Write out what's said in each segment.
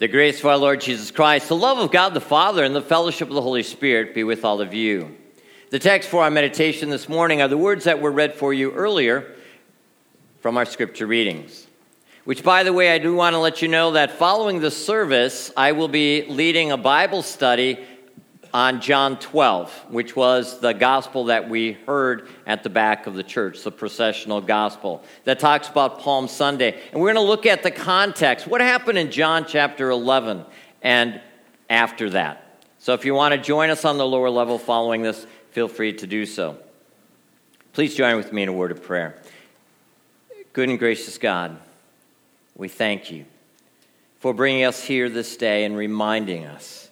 The grace of our Lord Jesus Christ, the love of God the Father, and the fellowship of the Holy Spirit be with all of you. The text for our meditation this morning are the words that were read for you earlier from our scripture readings. Which, by the way, I do want to let you know that following the service, I will be leading a Bible study on John 12, which was the gospel that we heard at the back of the church, the processional gospel that talks about Palm Sunday. And we're going to look at the context. What happened in John chapter 11 and after that? So if you want to join us on the lower level following this, feel free to do so. Please join with me in a word of prayer. Good and gracious God, we thank you for bringing us here this day and reminding us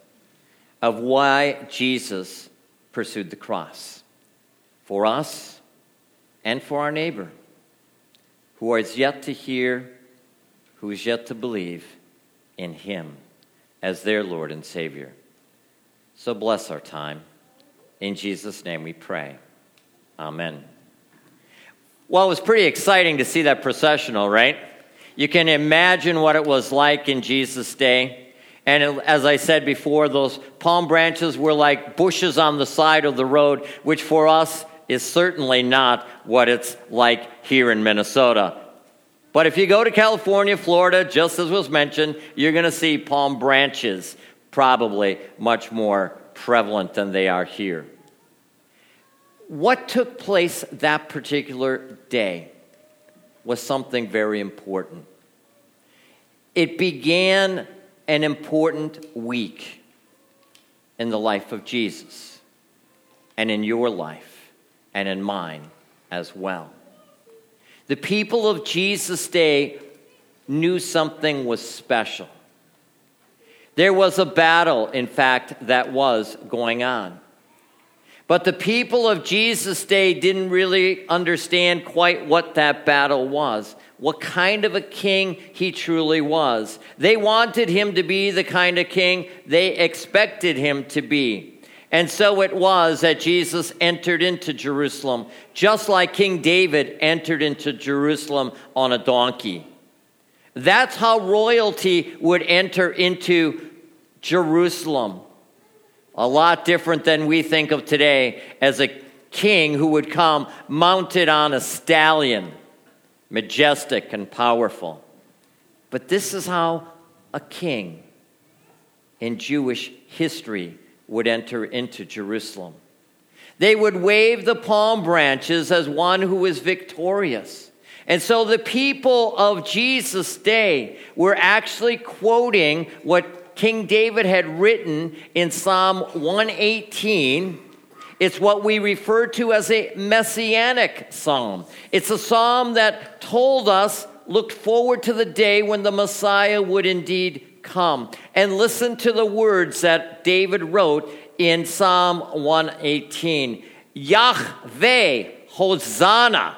of why Jesus pursued the cross for us and for our neighbor who is yet to hear, who is yet to believe in him as their Lord and Savior. So bless our time. In Jesus' name we pray. Amen. Well, it was pretty exciting to see that processional, right? You can imagine what it was like in Jesus' day. And as I said before, those palm branches were like bushes on the side of the road, which for us is certainly not what it's like here in Minnesota. But if you go to California, Florida, just as was mentioned, you're going to see palm branches probably much more prevalent than they are here. What took place that particular day was something very important. It began an important week in the life of Jesus and in your life and in mine as well. The people of Jesus' day knew something was special. There was a battle, in fact, that was going on. But the people of Jesus' day didn't really understand quite what that battle was, what kind of a king he truly was. They wanted him to be the kind of king they expected him to be. And so it was that Jesus entered into Jerusalem, just like King David entered into Jerusalem on a donkey. That's how royalty would enter into Jerusalem. A lot different than we think of today as a king who would come mounted on a stallion, majestic and powerful. But this is how a king in Jewish history would enter into Jerusalem. They would wave the palm branches as one who was victorious. And so the people of Jesus' day were actually quoting what King David had written in Psalm 118. It's what we refer to as a messianic psalm. It's a psalm that told us, looked forward to the day when the Messiah would indeed come. And listen to the words that David wrote in Psalm 118 Yahweh, Hosanna.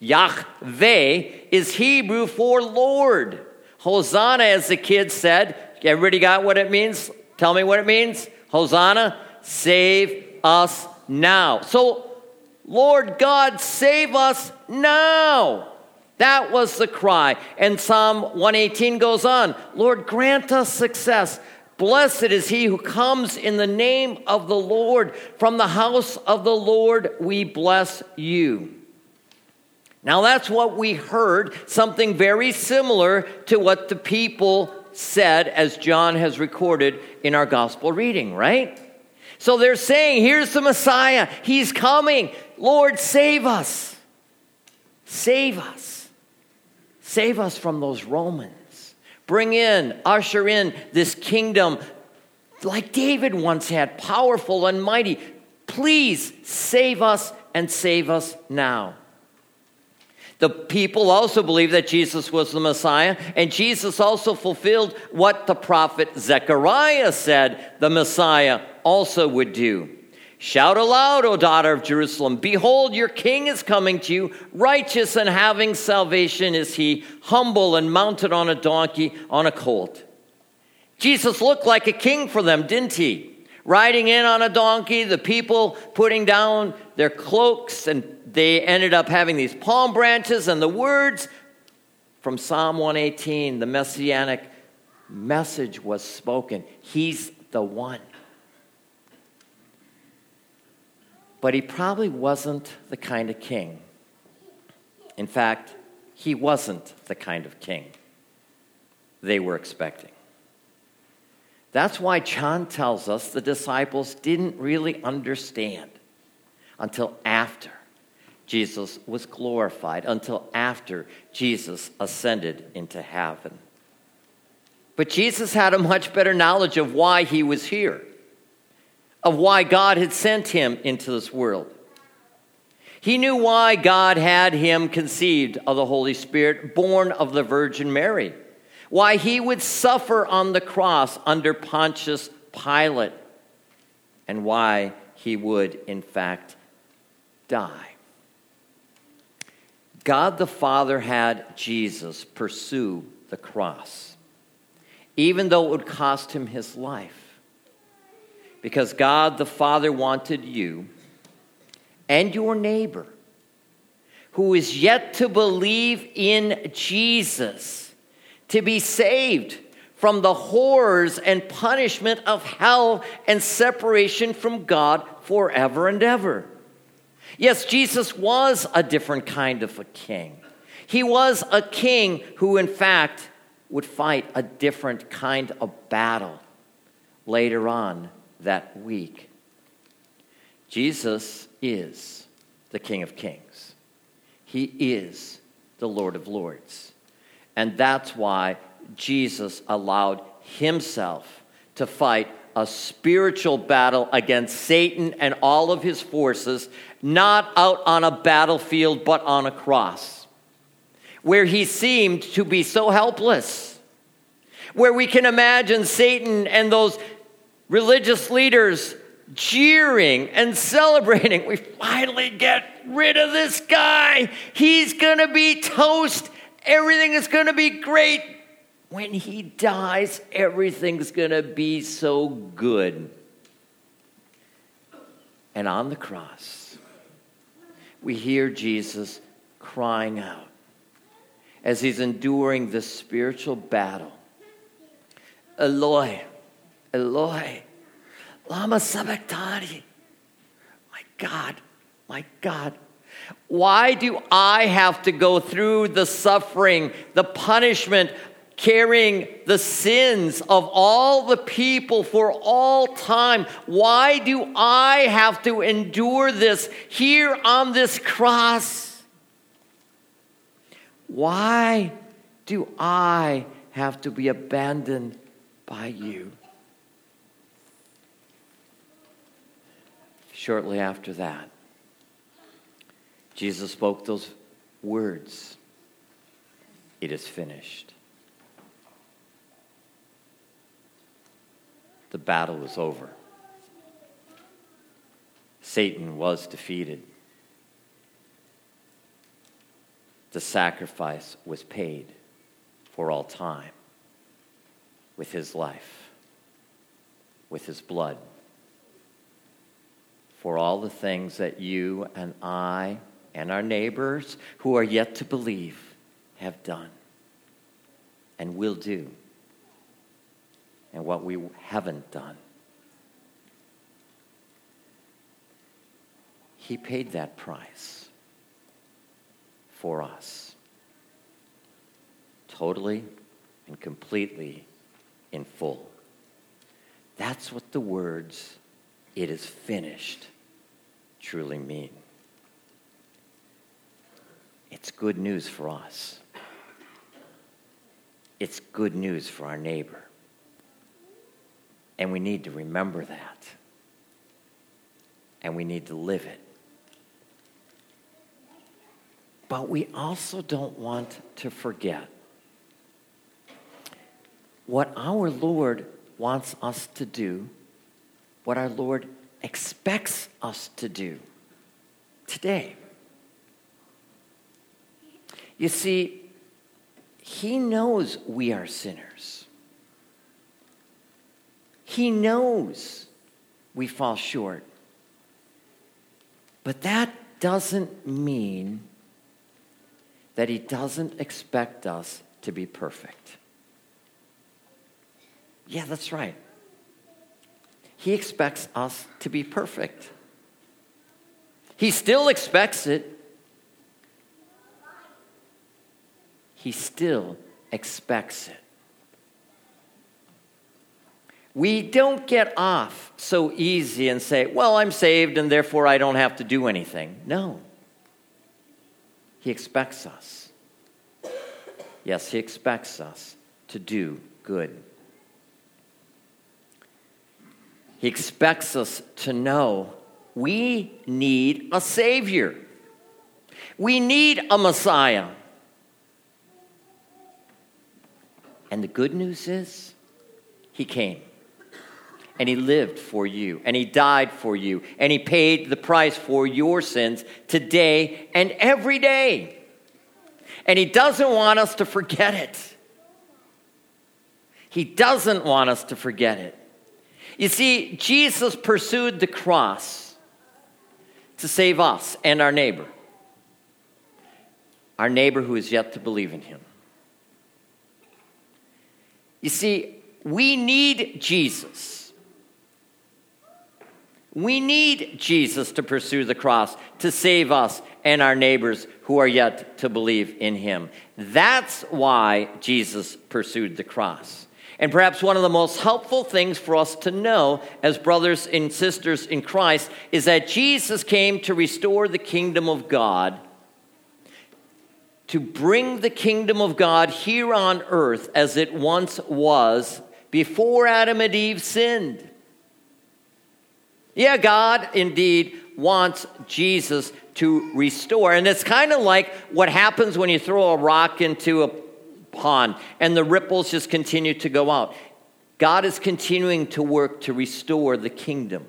Yahweh is Hebrew for Lord. Hosanna, as the kids said, Everybody got what it means? Tell me what it means. Hosanna, save us now. So, Lord God, save us now. That was the cry. And Psalm 118 goes on Lord, grant us success. Blessed is he who comes in the name of the Lord. From the house of the Lord we bless you. Now, that's what we heard, something very similar to what the people said as John has recorded in our gospel reading, right? So they're saying, Here's the Messiah. He's coming. Lord, save us. Save us. Save us from those Romans. Bring in, usher in this kingdom like David once had, powerful and mighty. Please save us and save us now. The people also believed that Jesus was the Messiah, and Jesus also fulfilled what the prophet Zechariah said the Messiah also would do. Shout aloud, O daughter of Jerusalem. Behold, your king is coming to you. Righteous and having salvation is he, humble and mounted on a donkey, on a colt. Jesus looked like a king for them, didn't he? Riding in on a donkey, the people putting down their cloaks and they ended up having these palm branches and the words from Psalm 118, the messianic message was spoken. He's the one. But he probably wasn't the kind of king. In fact, he wasn't the kind of king they were expecting. That's why John tells us the disciples didn't really understand until after Jesus was glorified, until after Jesus ascended into heaven. But Jesus had a much better knowledge of why he was here, of why God had sent him into this world. He knew why God had him conceived of the Holy Spirit, born of the Virgin Mary, why he would suffer on the cross under Pontius Pilate, and why he would, in fact, die. God the Father had Jesus pursue the cross even though it would cost him his life. Because God the Father wanted you and your neighbor who is yet to believe in Jesus to be saved from the horrors and punishment of hell and separation from God forever and ever. Yes, Jesus was a different kind of a king. He was a king who, in fact, would fight a different kind of battle later on that week. Jesus is the King of Kings, He is the Lord of Lords. And that's why Jesus allowed Himself to fight a spiritual battle against Satan and all of his forces, not out on a battlefield, but on a cross where he seemed to be so helpless, where we can imagine Satan and those religious leaders jeering and celebrating. We finally get rid of this guy. He's going to be toast. Everything is going to be great. When he dies, everything's going to be so good. And on the cross, we hear Jesus crying out as he's enduring this spiritual battle. Eloi, Eloi, lama sabachthani. My God, my God. Why do I have to go through the suffering, the punishment, carrying the sins of all the people for all time? Why do I have to endure this here on this cross? Why do I have to be abandoned by you? Shortly after that, Jesus spoke those words It is finished. The battle was over. Satan was defeated. the sacrifice was paid for all time with his life, with his blood, for all the things that you and I and our neighbors who are yet to believe have done and will do, and what we haven't done. He paid that price for us. Totally and completely in full. That's what the words, it is finished, truly mean. It's good news for us. It's good news for our neighbor. And we need to remember that. And we need to live it. But we also don't want to forget what our Lord wants us to do, what our Lord expects us to do today. You see, He knows we are sinners. He knows we fall short. But that doesn't mean that He doesn't expect us to be perfect. Yeah, that's right. He expects us to be perfect. He still expects it. He still expects it. We don't get off so easy and say, Well, I'm saved and therefore I don't have to do anything. No. He expects us. Yes, He expects us to do good. He expects us to know we need a Savior. We need a Messiah. And the good news is, He came. And He lived for you. And He died for you. And He paid the price for your sins today and every day. And He doesn't want us to forget it. He doesn't want us to forget it. You see, Jesus pursued the cross to save us and our neighbor, our neighbor who is yet to believe in Him. You see, we need Jesus. We need Jesus to pursue the cross, to save us and our neighbors who are yet to believe in him. That's why Jesus pursued the cross. And perhaps one of the most helpful things for us to know as brothers and sisters in Christ is that Jesus came to restore the kingdom of God to bring the kingdom of God here on earth as it once was before Adam and Eve sinned. Yeah, God indeed wants Jesus to restore. And it's kind of like what happens when you throw a rock into a pond and the ripples just continue to go out. God is continuing to work to restore the kingdom.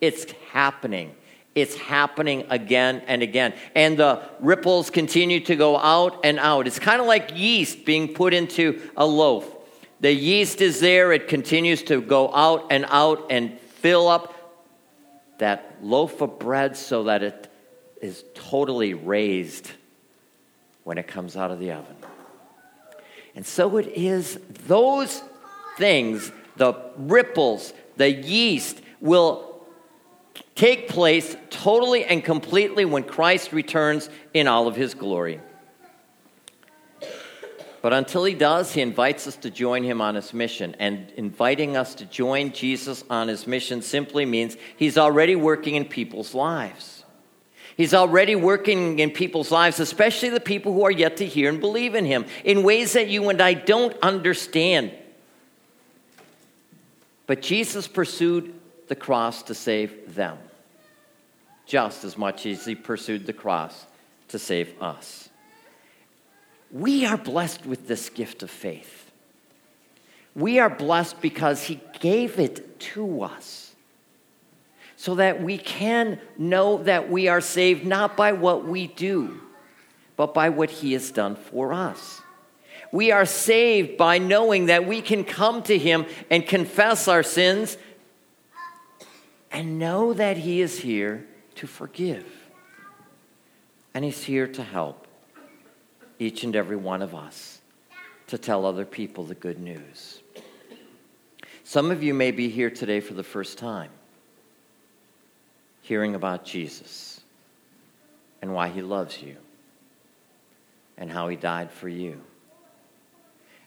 It's happening. It's happening again and again. And the ripples continue to go out and out. It's kind of like yeast being put into a loaf. The yeast is there, it continues to go out and out and fill up that loaf of bread so that it is totally raised when it comes out of the oven. And so it is those things, the ripples, the yeast, will take place totally and completely when Christ returns in all of his glory. But until he does, he invites us to join him on his mission. And inviting us to join Jesus on his mission simply means he's already working in people's lives. He's already working in people's lives, especially the people who are yet to hear and believe in him, in ways that you and I don't understand. But Jesus pursued the cross to save them just as much as he pursued the cross to save us. We are blessed with this gift of faith. We are blessed because he gave it to us so that we can know that we are saved not by what we do, but by what he has done for us. We are saved by knowing that we can come to him and confess our sins and know that he is here to forgive. And He's here to help each and every one of us to tell other people the good news. Some of you may be here today for the first time, hearing about Jesus and why He loves you and how He died for you.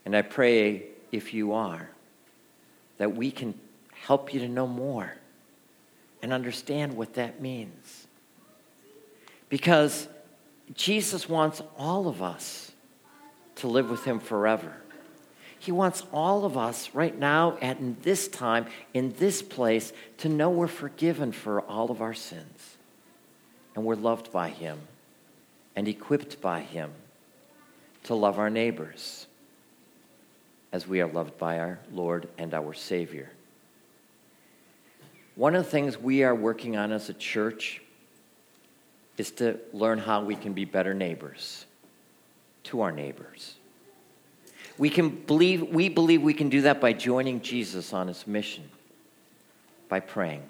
And I pray, if you are, that we can help you to know more and understand what that means. Because Jesus wants all of us to live with Him forever. He wants all of us right now, at in this time, in this place, to know we're forgiven for all of our sins. And we're loved by Him and equipped by Him to love our neighbors as we are loved by our Lord and our Savior. One of the things we are working on as a church is to learn how we can be better neighbors to our neighbors. We, can believe, we believe we can do that by joining Jesus on his mission, by praying.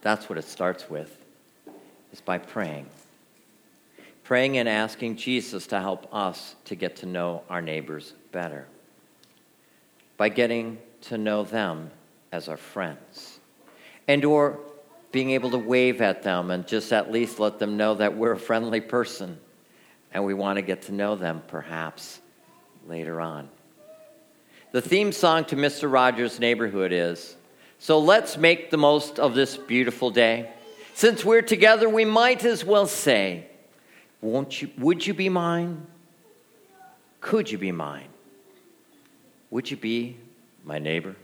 That's what it starts with, is by praying. Praying and asking Jesus to help us to get to know our neighbors better. by getting to know them as our friends. And or being able to wave at them and just at least let them know that we're a friendly person and we want to get to know them perhaps later on. The theme song to Mr. Rogers' Neighborhood is So let's make the most of this beautiful day. Since we're together, we might as well say, Won't you, Would you be mine? Could you be mine? Would you be my neighbor?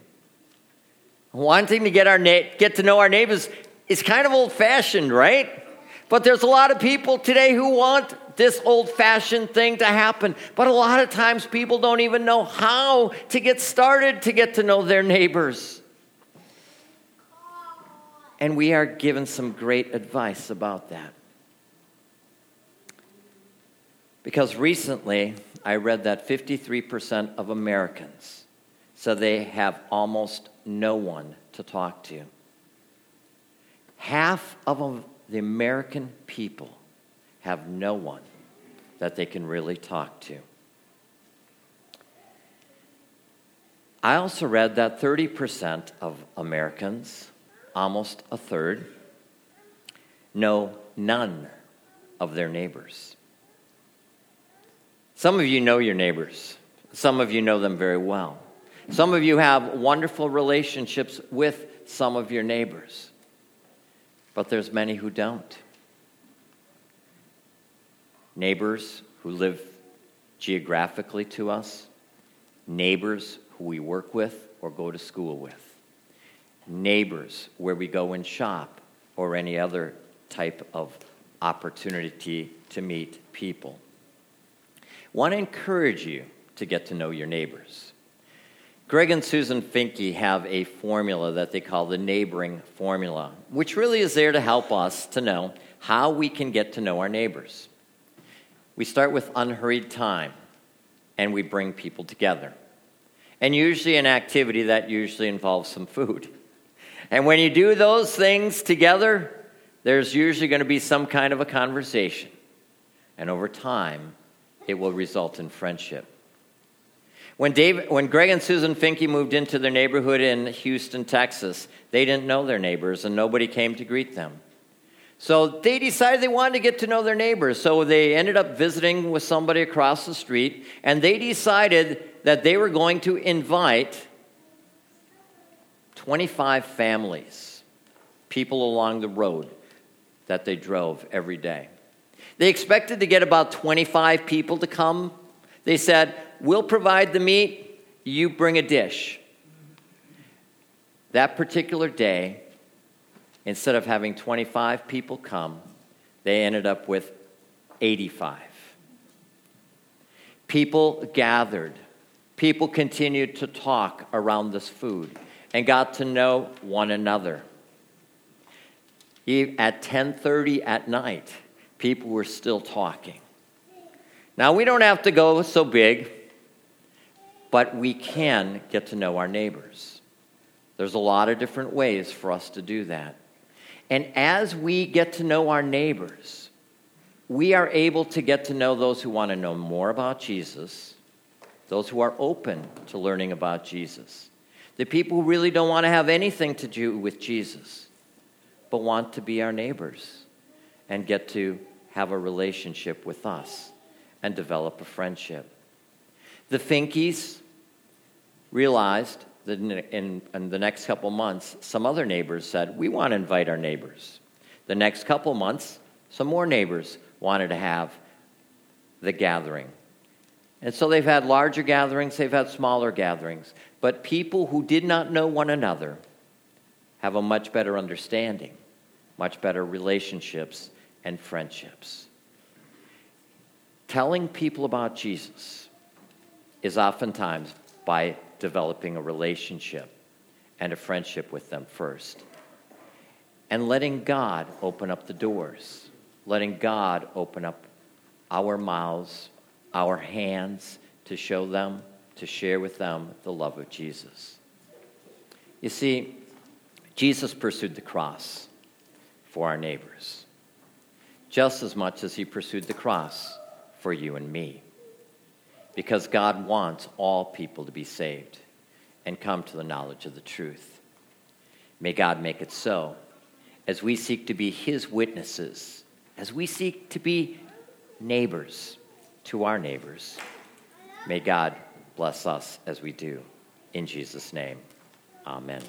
Wanting to get, our na- get to know our neighbors is kind of old fashioned, right? But there's a lot of people today who want this old fashioned thing to happen. But a lot of times people don't even know how to get started to get to know their neighbors. And we are given some great advice about that. Because recently I read that 53% of Americans said they have almost no one to talk to. Half of the American people have no one that they can really talk to. I also read that 30% of Americans, almost a third, know none of their neighbors. Some of you know your neighbors. Some of you know them very well. Some of you have wonderful relationships with some of your neighbors. But there's many who don't neighbors who live geographically to us, neighbors who we work with or go to school with, neighbors where we go and shop or any other type of opportunity to meet people. I want to encourage you to get to know your neighbors. Greg and Susan Finke have a formula that they call the neighboring formula, which really is there to help us to know how we can get to know our neighbors. We start with unhurried time and we bring people together. And usually, an activity that usually involves some food. And when you do those things together, there's usually going to be some kind of a conversation. And over time, it will result in friendship. When, Dave, when Greg and Susan Finke moved into their neighborhood in Houston, Texas, they didn't know their neighbors and nobody came to greet them. So they decided they wanted to get to know their neighbors. So they ended up visiting with somebody across the street, and they decided that they were going to invite 25 families, people along the road that they drove every day. They expected to get about 25 people to come. They said, We'll provide the meat, you bring a dish. That particular day, instead of having 25 people come, they ended up with 85. People gathered. People continued to talk around this food and got to know one another. At 10:30 at night, people were still talking. Now we don't have to go so big, but we can get to know our neighbors. There's a lot of different ways for us to do that. And as we get to know our neighbors, we are able to get to know those who want to know more about Jesus, those who are open to learning about Jesus, the people who really don't want to have anything to do with Jesus, but want to be our neighbors and get to have a relationship with us and develop a friendship. The Finkes realized that in, in, the next couple months, some other neighbors said, We want to invite our neighbors. The next couple months, some more neighbors wanted to have the gathering. And so they've had larger gatherings, they've had smaller gatherings. But people who did not know one another have a much better understanding, much better relationships and friendships. Telling people about Jesus is oftentimes by developing a relationship and a friendship with them first. And letting God open up the doors, letting God open up our mouths, our hands to show them, to share with them the love of Jesus. You see, Jesus pursued the cross for our neighbors just as much as he pursued the cross for you and me because God wants all people to be saved. and come to the knowledge of the truth. May God make it so as we seek to be His witnesses, as we seek to be neighbors to our neighbors. May God bless us as we do. In Jesus' name, amen.